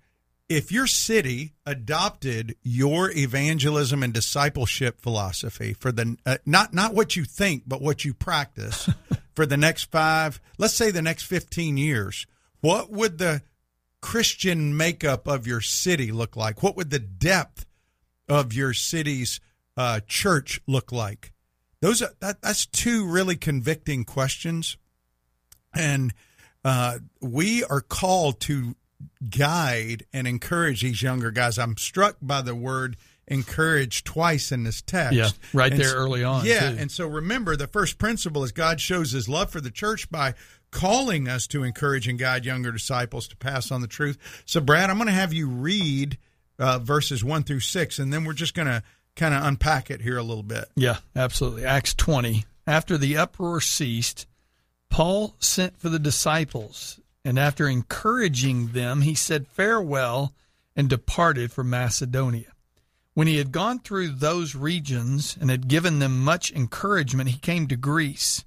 [SPEAKER 3] If your city adopted your evangelism and discipleship philosophy for the uh, not not what you think but what you practice for the next 5 let's say the next 15 years what would the Christian makeup of your city look like? What would the depth of your city's uh, church look like? Those are that, that's two really convicting questions. And uh, we are called to guide and encourage these younger guys. I'm struck by the word encourage twice in this text.
[SPEAKER 2] Yeah, right
[SPEAKER 3] And
[SPEAKER 2] there
[SPEAKER 3] so-
[SPEAKER 2] early on,
[SPEAKER 3] yeah
[SPEAKER 2] too.
[SPEAKER 3] and so remember the first principle is god shows his love for the church by calling us to encourage and guide younger disciples to pass on the truth so brad i'm going to have you read uh, verses 1 through 6 and then we're just going to kind of unpack it here a little bit
[SPEAKER 2] Yeah, absolutely. Acts 20. After the uproar ceased, Paul sent for the disciples, and after encouraging them, he said farewell and departed for Macedonia. When he had gone through those regions and had given them much encouragement, he came to Greece.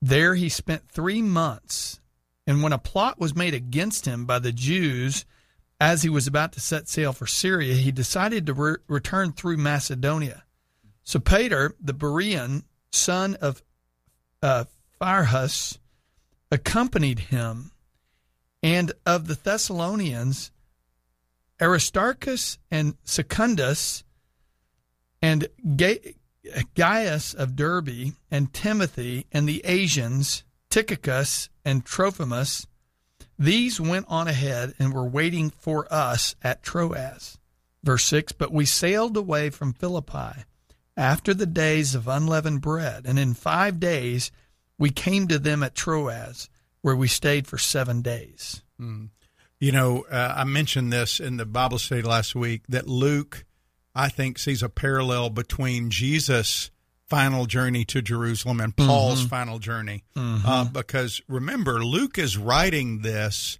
[SPEAKER 2] There he spent three months, and when a plot was made against him by the Jews, as he was about to set sail for Syria, he decided to re- return through Macedonia. So the Berean son of uh, accompanied him, and of the Thessalonians, Aristarchus and Secundus, and Ga- Gaius of Derbe, and Timothy, and the Asians, Tychicus and Trophimus. These went on ahead and were waiting for us at Troas. Verse 6 But we sailed away from Philippi after the days of unleavened bread, and in five days we came to them at Troas, where we stayed for seven days.
[SPEAKER 3] You know, uh, I mentioned this in the Bible study last week that Luke, I think, sees a parallel between Jesus' final journey to Jerusalem and Paul's final journey. Uh, because remember, Luke is writing this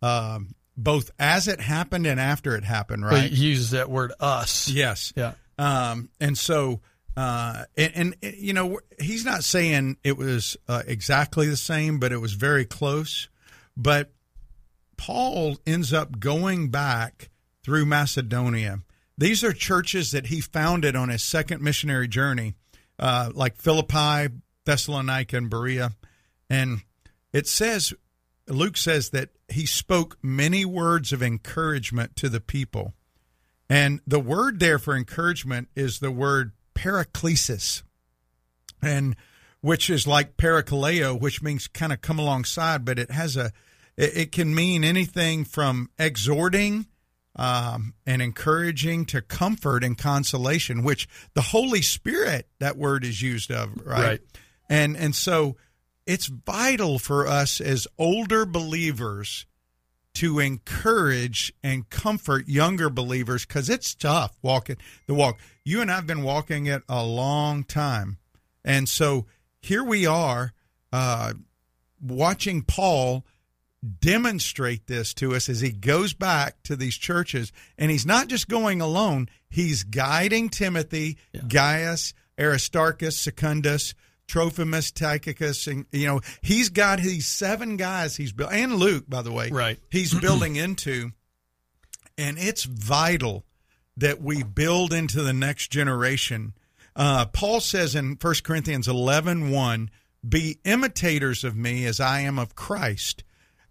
[SPEAKER 3] um, both as it happened and after it happened,
[SPEAKER 2] But
[SPEAKER 3] right?
[SPEAKER 2] he uses that word us.
[SPEAKER 3] Yes.
[SPEAKER 2] Yeah.
[SPEAKER 3] Um, and so, uh, and, and, you know, he's not saying it was uh, exactly the same, but it was very close. But Paul ends up going back through Macedonia. These are churches that he founded on his second missionary journey, uh, like Philippi, Thessalonica, and Berea. And it says, Luke says that he spoke many words of encouragement to the people. And the word there for encouragement is the word paraklesis, and which is like parakaleo, which means kind of come alongside, but it has a, it, it can mean anything from exhorting um, and encouraging to comfort and consolation, which the Holy Spirit, that word is used of, right?
[SPEAKER 2] Right.
[SPEAKER 3] And and so it's vital for us as older believers to encourage and comfort younger believers because it's tough walking the walk. You and I've been walking it a long time. And so here we are uh, watching Paul demonstrate this to us as he goes back to these churches. And he's not just going alone, he's guiding Timothy, Gaius, Aristarchus, Secundus. Trophimus, Tychicus, and you know he's got these seven guys he's built, and Luke, by the way,
[SPEAKER 2] Right.
[SPEAKER 3] He's building into, and it's vital that we build into the next generation. Uh, Paul says in 1 Corinthians 11 1, be imitators of me as I am of Christ.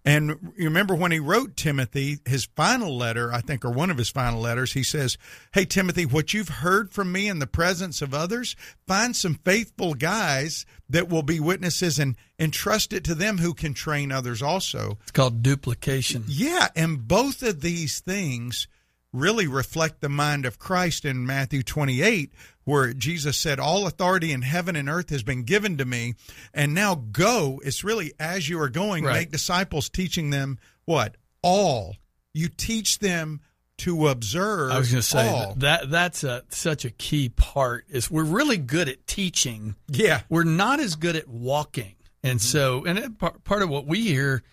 [SPEAKER 3] And you remember when he wrote Timothy, his final letter, I think, or one of his final letters, he says, Hey, Timothy, what you've heard from me in the presence of others, find some faithful guys that will be witnesses and entrust it to them who can train others also.
[SPEAKER 2] It's called duplication.
[SPEAKER 3] Yeah, and both of these things really reflect the mind of Christ in Matthew 28, where Jesus said, All authority in heaven and earth has been given to me. And now go. It's really as you are going,
[SPEAKER 2] Right.
[SPEAKER 3] make disciples, teaching them what? All. You teach them to observe.
[SPEAKER 2] I was going to say
[SPEAKER 3] all.
[SPEAKER 2] that that's a, such a key part. Is we're really good at teaching.
[SPEAKER 3] Yeah.
[SPEAKER 2] We're not as good at walking, and mm-hmm. so and it, part, part of what we hear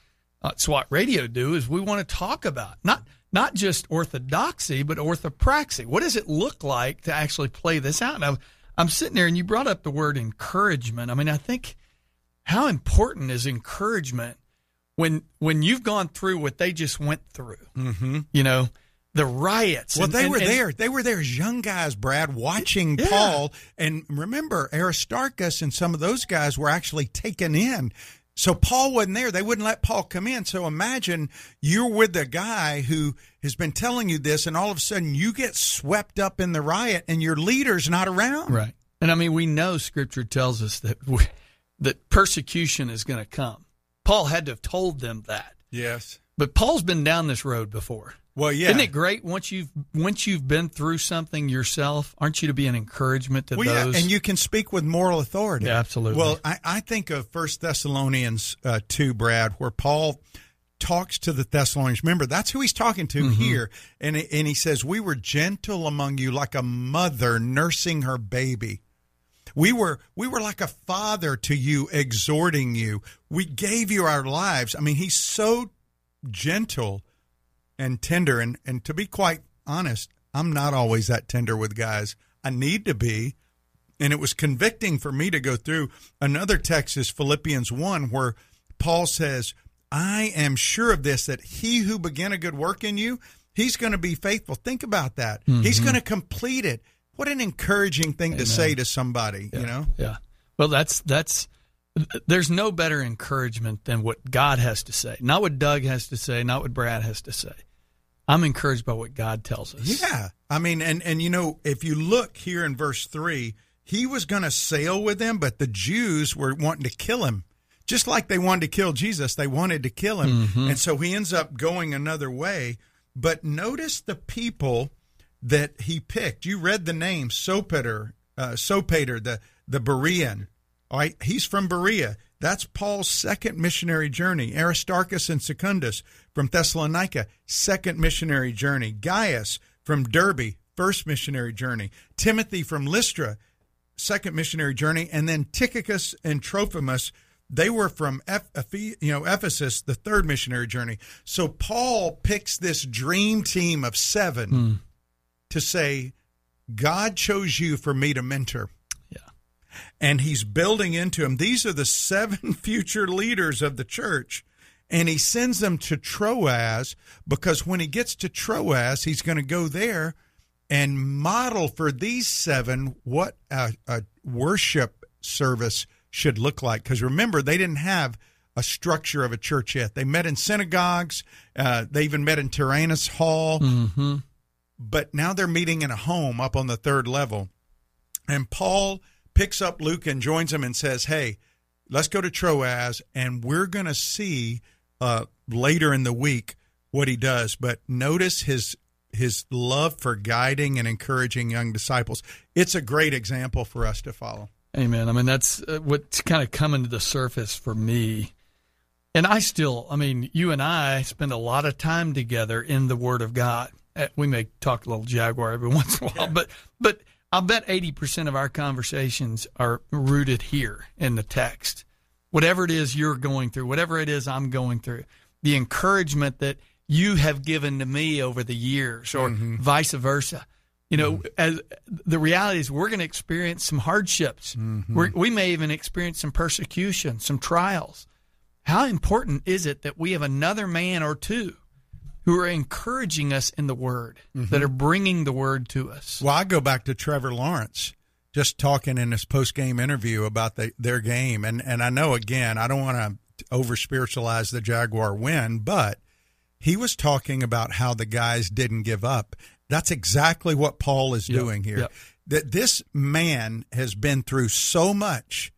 [SPEAKER 2] at SWAT Radio do is we want to talk about not not just orthodoxy but orthopraxy. What does it look like to actually play this out? Now, I'm sitting there and you brought up the word encouragement. I mean, I think how important is encouragement when when you've gone through what they just went through? Mm-hmm. You know, the riots.
[SPEAKER 3] Well,
[SPEAKER 2] and-
[SPEAKER 3] they
[SPEAKER 2] and-
[SPEAKER 3] were
[SPEAKER 2] and-
[SPEAKER 3] there. They were there as young guys, Brad, watching
[SPEAKER 2] Yeah.
[SPEAKER 3] Paul. And remember, Aristarchus and some of those guys were actually taken in. So Paul wasn't there. They wouldn't let Paul come in. So imagine you're with a guy who has been telling you this, and all of a sudden you get swept up in the riot, and your leader's not around.
[SPEAKER 2] Right. And I mean, we know Scripture tells us that we, that persecution is going to come. Paul had to have told them that.
[SPEAKER 3] Yes.
[SPEAKER 2] But Paul's been down this road before.
[SPEAKER 3] Well, yeah.
[SPEAKER 2] Isn't it great once you've once you've been through something yourself? Aren't you to be an encouragement to
[SPEAKER 3] Well, yeah,
[SPEAKER 2] those?
[SPEAKER 3] and you can speak with moral authority.
[SPEAKER 2] Yeah, absolutely.
[SPEAKER 3] Well, I, I think of First Thessalonians uh, two, Brad, where Paul talks to the Thessalonians. Remember, that's who he's talking to
[SPEAKER 2] Mm-hmm.
[SPEAKER 3] here, and and he says, "We were gentle among you, like a mother nursing her baby." We were we were like a father to you, exhorting you. We gave you our lives. I mean, he's so gentle and tender and and to be quite honest, I'm not always that tender with guys. I need to be. And it was convicting for me to go through another text is Philippians 1 where Paul says, "I am sure of this that he who began a good work in you, he's going to be faithful." Think about that. He's mm-hmm. going to complete it. What an encouraging thing to say to somebody, you know?
[SPEAKER 2] yeah. Well, that's that's there's no better encouragement than what God has to say. Not what Doug has to say, not what Brad has to say. I'm encouraged by what God tells us.
[SPEAKER 3] Yeah. I mean, and, and you know, if you look here in verse 3, he was going to sail with them, but the Jews were wanting to kill him. Just like they wanted to kill Jesus, they wanted to kill him. And so he ends up going another way. But notice the people that he picked. You read the name Sopater, uh, Sopater, the, the Berean. All right, he's from Berea. That's Paul's second missionary journey. Aristarchus and Secundus from Thessalonica, second missionary journey. Gaius from Derbe, first missionary journey. Timothy from Lystra, second missionary journey, and then Tychicus and Trophimus. They were from you know Ephesus, the third missionary journey. So Paul picks this dream team of seven hmm. to say, God chose you for me to mentor. And he's building into them. These are the seven future leaders of the church. And he sends them to Troas because when he gets to Troas, he's going to go there and model for these seven what a, a worship service should look like. Because remember, they didn't have a structure of a church yet. They met in synagogues, uh, they even met in Tyrannus Hall,
[SPEAKER 2] Mm-hmm.
[SPEAKER 3] but now they're meeting in a home up on the third level. And Paul picks up Luke and joins him and says, Hey, let's go to Troas, and we're going to see uh, later in the week what he does. But notice his his love for guiding and encouraging young disciples. It's a great example for us to follow.
[SPEAKER 2] Amen. I mean, that's uh, what's kind of coming to the surface for me. And I still, I mean, you and I spend a lot of time together in the Word of God. Uh, We may talk a little Jaguar every once in a while, but but I'll bet eighty percent of our conversations are rooted here in the text. Whatever it is you're going through, whatever it is I'm going through, the encouragement that you have given to me over the years, or mm-hmm. vice versa. You know, mm-hmm. as the reality is, we're going to experience some hardships. Mm-hmm. We're, we may even experience some persecution, some trials. How important is it that we have another man or two who are encouraging us in the Word, that mm-hmm. are bringing the Word to us?
[SPEAKER 3] Well, I go back to Trevor Lawrence just talking in his post game interview about the, their game, and and I know again I don't want to over spiritualize the Jaguar win, but he was talking about how the guys didn't give up. That's exactly what Paul is
[SPEAKER 2] Yep,
[SPEAKER 3] doing here.
[SPEAKER 2] yep.
[SPEAKER 3] That this man has been through so much,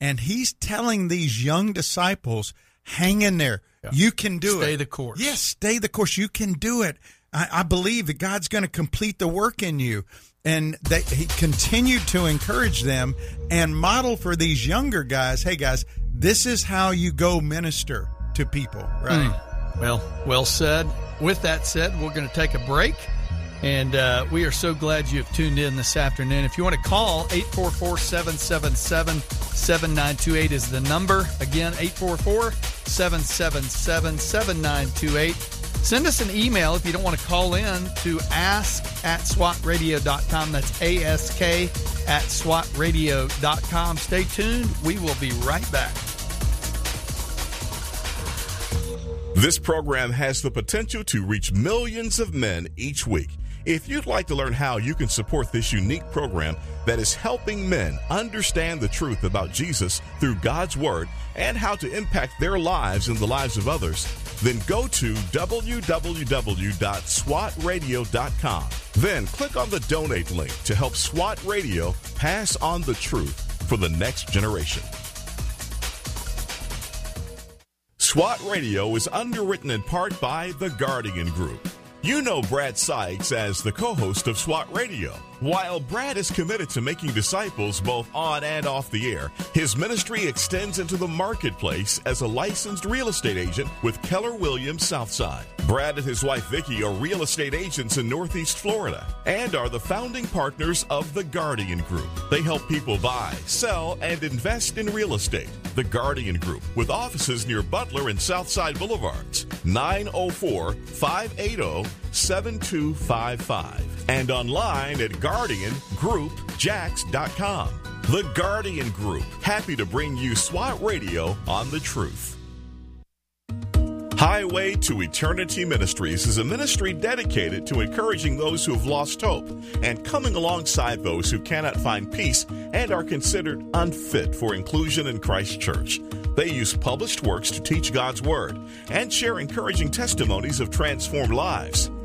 [SPEAKER 3] and he's telling these young disciples, "Hang in there, you can do it.
[SPEAKER 2] Stay the course.
[SPEAKER 3] Yes, stay the course. You can do it. I, I believe that God's going to complete the work in you. And that he continued to encourage them and model for these younger guys. Hey, guys, this is how you go minister to people, right? Hmm.
[SPEAKER 2] Well, well said. With that said, we're going to take a break. And uh, we are so glad you have tuned in this afternoon. If you want to call, 844 777 7928 is the number. Again, 844 777 7928. Send us an email if you don't want to call in to ask at swatradio.com. That's ask at swatradio.com. Stay tuned. We will be right back.
[SPEAKER 4] This program has the potential to reach millions of men each week. If you'd like to learn how you can support this unique program that is helping men understand the truth about Jesus through God's Word and how to impact their lives and the lives of others, then go to www.swatradio.com. Then click on the donate link to help SWAT Radio pass on the truth for the next generation. SWAT Radio is underwritten in part by The Guardian Group. You know Brad Sykes as the co host of SWAT Radio. While Brad is committed to making disciples both on and off the air, his ministry extends into the marketplace as a licensed real estate agent with Keller Williams Southside. Brad and his wife Vicki are real estate agents in Northeast Florida and are the founding partners of The Guardian Group. They help people buy, sell, and invest in real estate. The Guardian Group, with offices near Butler and Southside Boulevards, 904 580 7255, and online at GuardianGroupJax.com. The Guardian Group, happy to bring you SWAT Radio on the truth. Highway to Eternity Ministries is a ministry dedicated to encouraging those who have lost hope and coming alongside those who cannot find peace and are considered unfit for inclusion in Christ Church. They use published works to teach God's Word and share encouraging testimonies of transformed lives.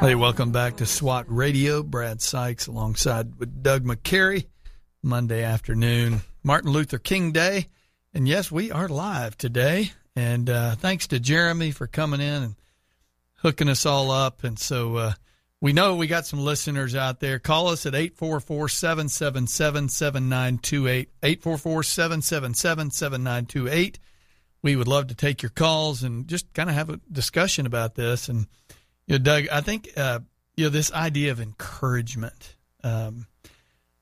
[SPEAKER 2] Hey, welcome back to SWAT Radio. Brad Sykes alongside with Doug McCary. Monday afternoon, Martin Luther King Day. And yes, we are live today. And uh, thanks to Jeremy for coming in and hooking us all up. And so uh, we know we got some listeners out there. Call us at 844 777 7928. 844 777 7928. We would love to take your calls and just kind of have a discussion about this. And, you know, Doug, I think, uh, you know, this idea of encouragement. Um,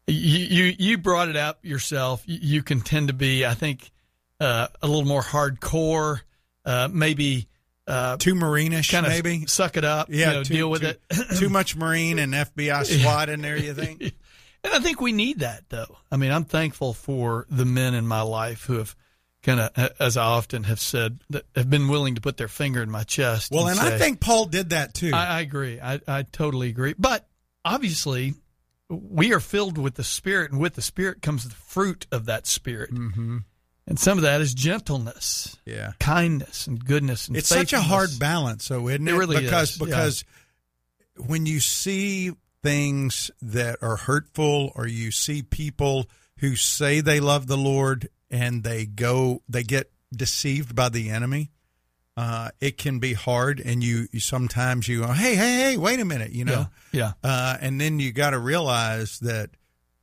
[SPEAKER 2] you, you you brought it up yourself. You, you can tend to be, I think, uh, a little more hardcore, uh, maybe uh,
[SPEAKER 3] Too marinish,
[SPEAKER 2] kind of
[SPEAKER 3] maybe.
[SPEAKER 2] suck it up,
[SPEAKER 3] Yeah,
[SPEAKER 2] you know,
[SPEAKER 3] too-
[SPEAKER 2] deal with
[SPEAKER 3] too-
[SPEAKER 2] it.
[SPEAKER 3] Too much Marine and FBI SWAT in there. You think?
[SPEAKER 2] And I think we need that, though. I mean, I'm thankful for the men in my life who have kind of, as I often have said, that have been willing to put their finger in my chest.
[SPEAKER 3] Well, and I
[SPEAKER 2] say-
[SPEAKER 3] think Paul did that too.
[SPEAKER 2] I, I agree. I, I totally agree. But obviously, we are filled with the Spirit, and with the Spirit comes the fruit of that Spirit. Mm-hmm. And some of that is gentleness,
[SPEAKER 3] yeah.
[SPEAKER 2] kindness, and goodness. And
[SPEAKER 3] It's such a hard balance, though, isn't
[SPEAKER 2] It
[SPEAKER 3] it?
[SPEAKER 2] really
[SPEAKER 3] because
[SPEAKER 2] is, yeah.
[SPEAKER 3] because when you see things that are hurtful, or you see people who say they love the Lord and they go, they get deceived by the enemy. Uh, it can be hard, and you, you sometimes you go, hey, hey, hey, wait a minute, you know,
[SPEAKER 2] Yeah. yeah.
[SPEAKER 3] uh, and then you got to realize that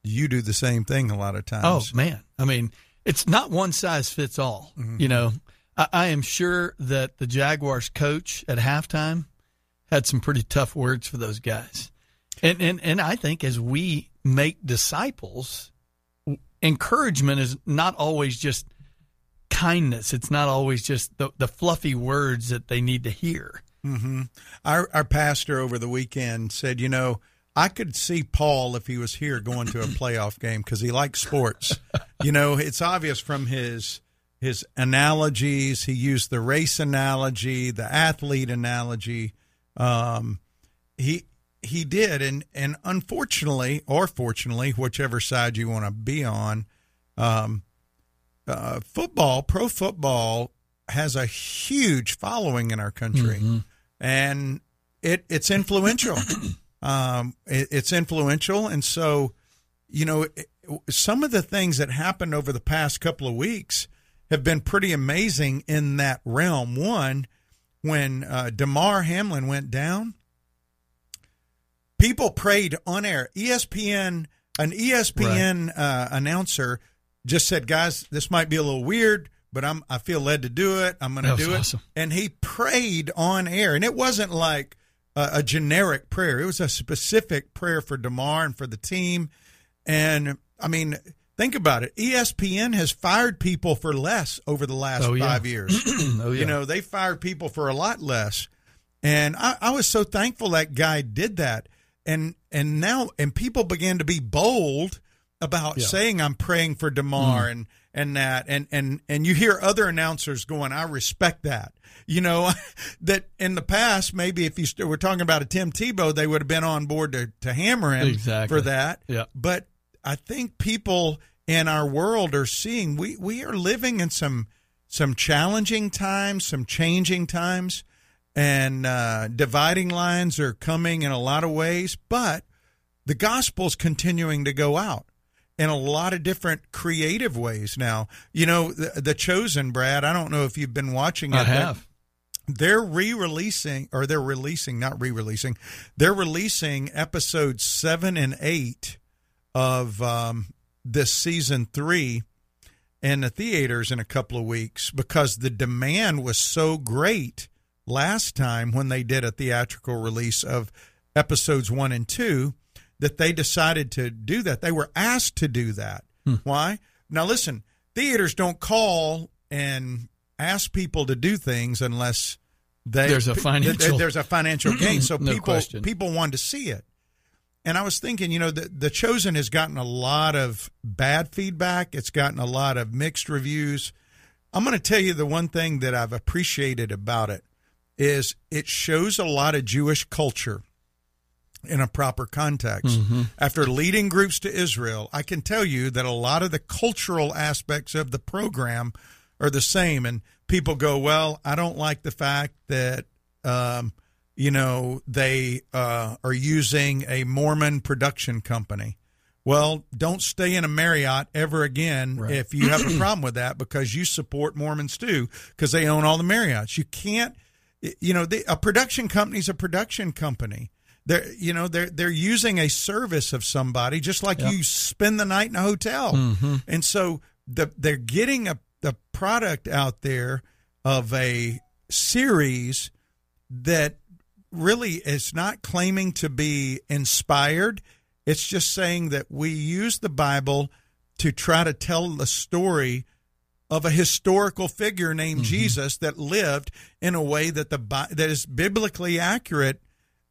[SPEAKER 3] you do the same thing a lot of times.
[SPEAKER 2] Oh man, I mean, it's not one size fits all.
[SPEAKER 3] Mm-hmm.
[SPEAKER 2] You know, I, I am sure that the Jaguars coach at halftime had some pretty tough words for those guys, and and and I think as we make disciples, encouragement is not always just kindness. It's not always just the the fluffy words that they need to hear.
[SPEAKER 3] Our our pastor over the weekend said, you know, I could see Paul if he was here going to a playoff game because he likes sports. you know, it's obvious from his his analogies. He used the race analogy, the athlete analogy. Um, he he did, and and unfortunately, or fortunately, whichever side you want to be on, um, uh, football, pro football, has a huge following in our country,
[SPEAKER 2] Mm-hmm.
[SPEAKER 3] and it it's influential. um, it, it's influential, and so you know it- some of the things that happened over the past couple of weeks have been pretty amazing in that realm. One, when uh, Damar Hamlin went down, people prayed on air. ESPN, an ESPN uh, announcer just said, "Guys, this might be a little weird, but I'm I feel led to do it. I'm going to do
[SPEAKER 2] awesome.
[SPEAKER 3] it." And he prayed on air, and it wasn't like a, a generic prayer. It was a specific prayer for Damar and for the team. And I mean, think about it. ESPN has fired people for less over the last
[SPEAKER 2] Oh, yeah.
[SPEAKER 3] five years.
[SPEAKER 2] oh, yeah.
[SPEAKER 3] You know, they fired people for a lot less. And I, I was so thankful that guy did that. And and now and people began to be bold about
[SPEAKER 2] Yeah. Mm.
[SPEAKER 3] saying I'm praying for Damar and and that and and and you hear other announcers going, I respect that. You know, that in the past, maybe if you st- were talking about a Tim Tebow, they would have been on board to, to hammer him
[SPEAKER 2] Exactly.
[SPEAKER 3] for that.
[SPEAKER 2] Yeah.
[SPEAKER 3] But I think people in our world are seeing we, we are living in some some challenging times, some changing times, and uh, dividing lines are coming in a lot of ways. But the gospel's continuing to go out in a lot of different creative ways now. You know, the, the Chosen, Brad. I don't know if you've been watching it.
[SPEAKER 2] I
[SPEAKER 3] but
[SPEAKER 2] have.
[SPEAKER 3] they're re-releasing or they're releasing not re-releasing they're releasing episodes seven and eight of um, this season three in the theaters in a couple of weeks because the demand was so great last time when they did a theatrical release of episodes one and two that they decided to do that. They were asked to do that. Hmm. Why? Now listen theaters don't call and ask people to do things unless they
[SPEAKER 2] There's a financial-
[SPEAKER 3] there's a financial gain. So
[SPEAKER 2] No
[SPEAKER 3] people
[SPEAKER 2] question.
[SPEAKER 3] people wanted to see it. And I was thinking, you know, the, the Chosen has gotten a lot of bad feedback. It's gotten a lot of mixed reviews. I'm going to tell you the one thing that I've appreciated about it is it shows a lot of Jewish culture in a proper context. After leading groups to Israel, I can tell you that a lot of the cultural aspects of the program are the same. And people go, well, I don't like the fact that, um, you know, they uh, are using a Mormon production company. Well, don't stay in a Marriott ever again
[SPEAKER 2] Right.
[SPEAKER 3] if you have a problem with that because you support Mormons too because they own all the Marriotts. You can't, you know, they, a production company is a production company. They're, you know, they're they're using a service of somebody just like
[SPEAKER 2] Yep.
[SPEAKER 3] you spend the night in a hotel, mm-hmm. and so the they're getting a the product out there of a series that really is not claiming to be inspired. It's just saying that we use the Bible to try to tell the story of a historical figure named Jesus that lived in a way that the that is biblically accurate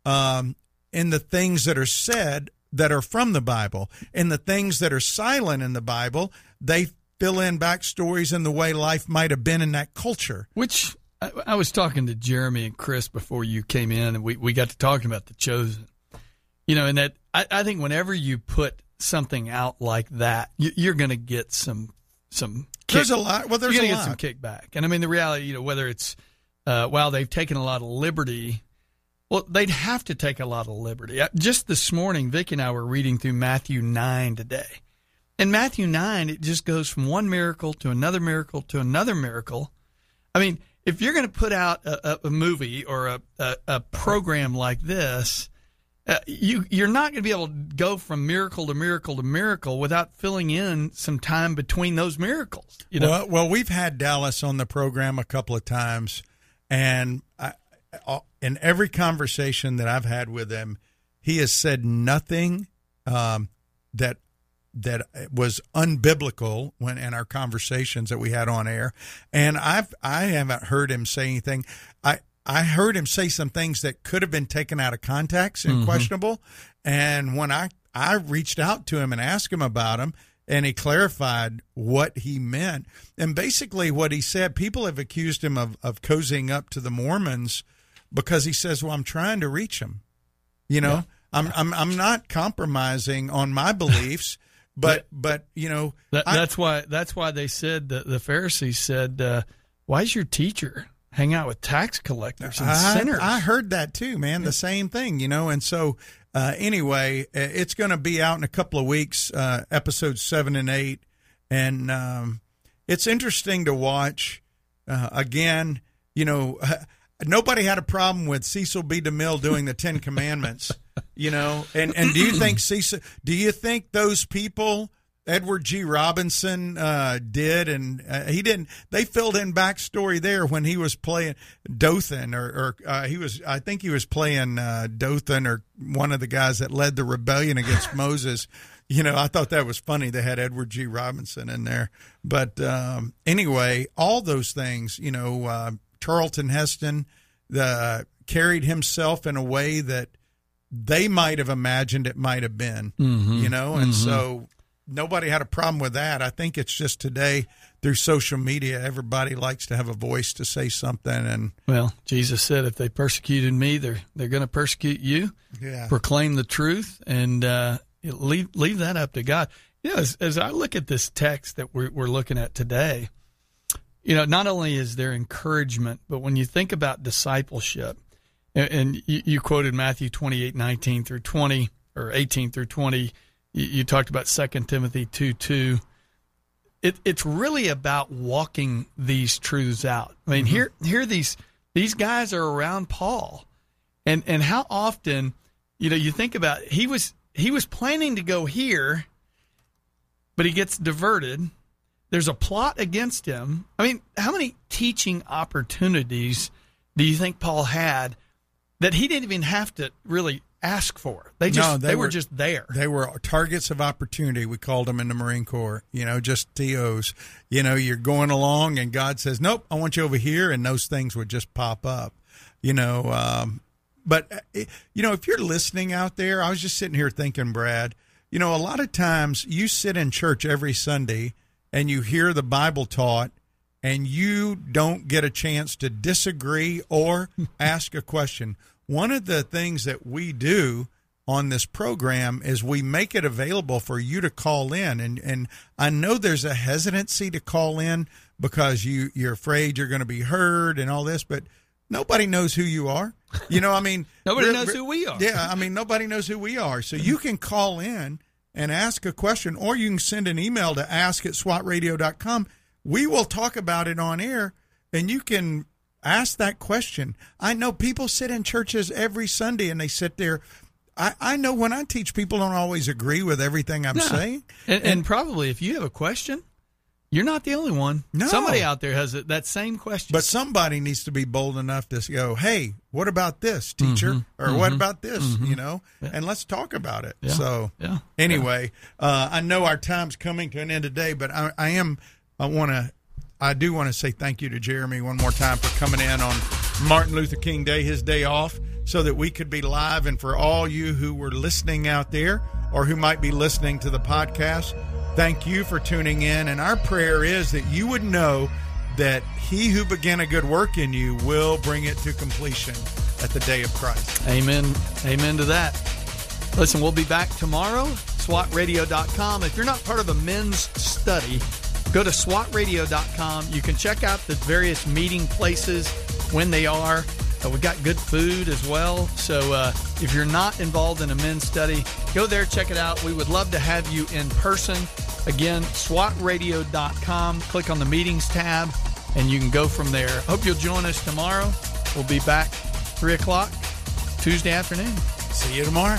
[SPEAKER 3] um, in the things that are said that are from the Bible, and the things that are silent in the Bible, they fill in backstories in the way life might have been in that culture.
[SPEAKER 2] Which I, I was talking to Jeremy and Chris before you came in, and we, we got to talking about the chosen. You know, and that I, I think whenever you put something out like that, you, you're going to get some some. Kick,
[SPEAKER 3] There's a lot. Well, there's
[SPEAKER 2] you're
[SPEAKER 3] a
[SPEAKER 2] going to
[SPEAKER 3] lot.
[SPEAKER 2] get some kickback, and I mean the reality. You know, whether it's uh, while they've taken a lot of liberty. Well, they'd have to take a lot of liberty. Uh, Just this morning, Vic and I were reading through Matthew 9 today. In Matthew 9, it just goes from one miracle to another miracle to another miracle. I mean, if you're going to put out a, a, a movie or a, a, a program like this, uh, you you're not going to be able to go from miracle to miracle to miracle without filling in some time between those miracles. You know,
[SPEAKER 3] Well, well, we've had Dallas on the program a couple of times, and I, I- in every conversation that I've had with him, he has said nothing um, that that was unbiblical when in our conversations that we had on air, and I've I haven't heard him say anything. I I heard him say some things that could have been taken out of context and questionable, and when I I reached out to him and asked him about him, and he clarified what he meant. And basically, what he said, people have accused him of, of cozying up to the Mormons because he says, Well, I'm trying to reach them. You know,
[SPEAKER 2] Yeah.
[SPEAKER 3] I'm I'm I'm not compromising on my beliefs, but but you know,
[SPEAKER 2] That,
[SPEAKER 3] I-
[SPEAKER 2] that's why that's why they said that the Pharisees said, uh, "Why is your teacher hang out with tax collectors and
[SPEAKER 3] I,
[SPEAKER 2] sinners?"
[SPEAKER 3] I heard that too, man. The same thing, you know. And so, uh, anyway, uh, it's going to be out in a couple of weeks, uh, episodes seven and eight, and um, it's interesting to watch. Uh, again, you know, nobody had a problem with Cecil B. DeMille doing the Ten Commandments, you know. And and do you think Cecil? Do you think those people? Edward G. Robinson uh, did, and uh, he didn't. They filled in backstory there when he was playing Dathan, or, or uh, he was. I think he was playing uh, Dathan, or one of the guys that led the rebellion against Moses. You know, I thought that was funny. They had Edward G. Robinson in there, but um, anyway, all those things. You know, uh, Charlton Heston the carried himself in a way that they might have imagined it might have been. You know, and so nobody had a problem with that. I think it's just today through social media, everybody likes to have a voice to say something, and
[SPEAKER 2] well, Jesus said, "If they persecuted me, they're they're going to persecute you."
[SPEAKER 3] yeah,
[SPEAKER 2] proclaim the truth and uh, leave leave that up to God. You know, as, as I look at this text that we're, we're looking at today, you know, not only is there encouragement, but when you think about discipleship, and, and you, you quoted Matthew twenty eight nineteen through twenty or eighteen through twenty, you, you talked about Second Timothy two two. It, it's really about walking these truths out. I mean, mm-hmm. here here these these guys are around Paul, and and how often you know you think about he was he was planning to go here but he gets diverted there's a plot against him i mean how many teaching opportunities do you think paul had that he didn't even have to really ask for they just
[SPEAKER 3] No,
[SPEAKER 2] they,
[SPEAKER 3] they
[SPEAKER 2] were,
[SPEAKER 3] were-
[SPEAKER 2] just there
[SPEAKER 3] they were targets of opportunity. We called them in the Marine Corps. You know, just TOs. You know, you're going along, and God says, "Nope, I want you over here," and those things would just pop up. You know, um, but uh, you know, if you're listening out there, I was just sitting here thinking, Brad. You know, a lot of times you sit in church every Sunday and you hear the Bible taught, and you don't get a chance to disagree or ask a question. One of the things that we do on this program is we make it available for you to call in. And and I know there's a hesitancy to call in because you you're afraid you're going to be heard and all this but nobody knows who you are. You know I mean
[SPEAKER 2] Nobody
[SPEAKER 3] re-
[SPEAKER 2] knows who we are.
[SPEAKER 3] yeah I mean nobody knows who we are. So you can call in and ask a question or you can send an email to ask at swatradio.com we will talk about it on air and you can ask that question. I know people sit in churches every Sunday and they sit there. I, I know when I teach, people don't always agree with everything I'm saying.
[SPEAKER 2] and, and probably if you have a question you're not the only one
[SPEAKER 3] No.
[SPEAKER 2] somebody out there has that same question
[SPEAKER 3] But somebody needs to be bold enough to go, hey, what about this, teacher? Mm-hmm. Or what mm-hmm. about this? Mm-hmm. You know, and let's talk about it.
[SPEAKER 2] Yeah.
[SPEAKER 3] So,
[SPEAKER 2] Yeah.
[SPEAKER 3] anyway, uh, I know our time's coming to an end today, but I, I am, I want to, I do want to say thank you to Jeremy one more time for coming in on Martin Luther King Day, his day off, so that we could be live. And for all you who were listening out there or who might be listening to the podcast, thank you for tuning in. And our prayer is that you would know that he who began a good work in you will bring it to completion at the day of Christ.
[SPEAKER 2] Amen. Amen to that. Listen, we'll be back tomorrow. SWATradio.com. If you're not part of a men's study, go to SWATradio.com. You can check out the various meeting places when they are. Uh, we've got good food as well. So uh, if you're not involved in a men's study, go there, check it out. We would love to have you in person. Again, SWATradio.com. Click on the meetings tab and you can go from there. Hope you'll join us tomorrow. We'll be back 3 o'clock Tuesday afternoon.
[SPEAKER 3] See you tomorrow.